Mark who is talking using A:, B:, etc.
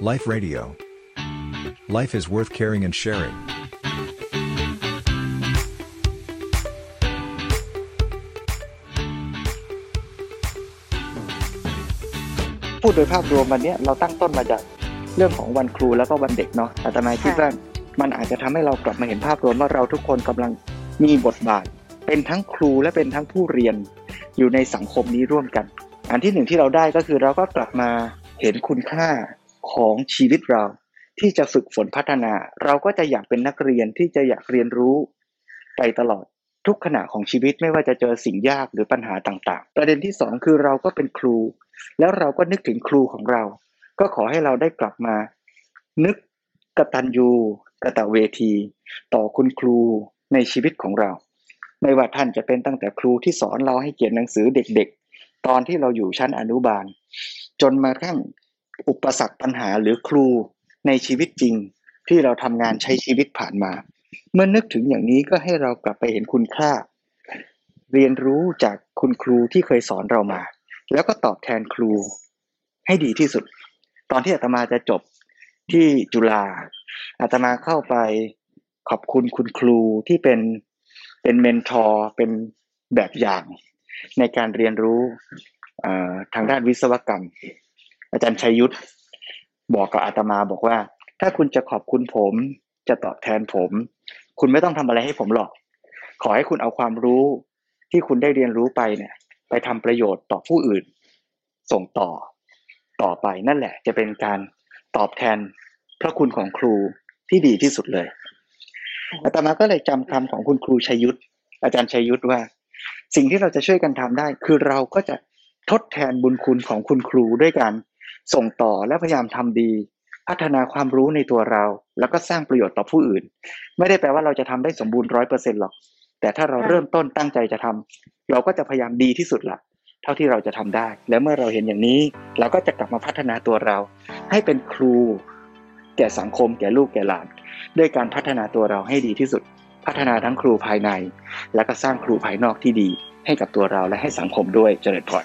A: Life Radio. Life is worth caring and sharing.
B: พูดโดยภาพรวมวันเนี้ยเราตั้งต้นมาจากเรื่องของวันครูแล้วก็วันเด็กเนาะอาตมาคิดว่ามันอาจจะทำให้เรากลับมาเห็นภาพรวมว่าเราทุกคนกำลังมีบทบาท เป็นทั้งครูและเป็นทั้งผู้เรียนอยู่ในสังคมนี้ร่วมกัน อันที่หนึ่งที่เราได้ก็คือเราก็กลับมาเห็นคุณค่า ของชีวิตเรา ที่จะฝึกฝนพัฒนา เราก็จะอยากเป็นนักเรียนที่จะอยากเรียนรู้ไปตลอดทุกขณะของชีวิตไม่ว่าจะเจอสิ่งยากหรือปัญหาต่างๆ ประเด็นที่สองคือเราก็เป็นครู แล้วเราก็นึกถึงครูของเรา ก็ขอให้เราได้กลับมา นึกกตัญญูกะตะเวที ต่อคุณครูในชีวิตของเรา ไม่ว่าท่านจะเป็นตั้งแต่ครูที่สอนเราให้เขียนหนังสือเด็กๆ ตอนที่เราอยู่ชั้นอนุบาล จนมาทั้ง อุปสรรคปัญหาหรือครูในชีวิตจริงที่เราทำงานใช้ชีวิตผ่านมา เมื่อนึกถึงอย่างนี้ก็ให้เรากลับไปเห็นคุณค่า เรียนรู้จากคุณครูที่เคยสอนเรามา แล้วก็ตอบแทนครูให้ดีที่สุด ตอนที่อาตมาจะจบที่จุฬาอาตมาเข้าไปขอบคุณคุณครูที่เป็นเป็นเมนทอร์เป็นแบบอย่างในการเรียนรู้ทางด้านวิศวกรรม อาจารย์ชัยยุทธบอกกับอาตมาบอกว่า ถ้าคุณจะขอบคุณผมจะตอบแทนผม คุณไม่ต้องทำอะไรให้ผมหรอก ขอให้คุณเอาความรู้ที่คุณได้เรียนรู้ไปเนี่ย ไปทำประโยชน์ต่อผู้อื่น ส่งต่อต่อไปนั่นแหละ จะเป็นการตอบแทนพระคุณของครูที่ดีที่สุดเลยอาตมาก็เลยจำคำของคุณครูชัยยุทธอาจารย์ชัยยุทธว่า สิ่งที่เราจะช่วยกันทำได้ คือเราก็จะทดแทนบุญคุณของคุณครูด้วยการ ส่งต่อและพยายามทำดี พัฒนาความรู้ในตัวเรา แล้วก็สร้างประโยชน์ต่อผู้อื่น ไม่ได้แปลว่าเราจะทำได้สมบูรณ์ร้อยเปอร์เซ็นหรอก แต่ถ้าเราเริ่มต้นตั้งใจจะทำเราก็จะพยายามดีที่สุดละเท่าที่เราจะทำได้ แล้วเมื่อเราเห็นอย่างนี้ เราก็จะกลับมาพัฒนาตัวเรา ให้เป็นครู แก่สังคม แก่ลูกแก่หลาน ด้วยการพัฒนาตัวเราให้ดีที่สุด พัฒนาทั้งครูภายใน และก็สร้างครูภายนอกที่ดี ให้กับตัวเราและให้สังคมด้วยเจริญพร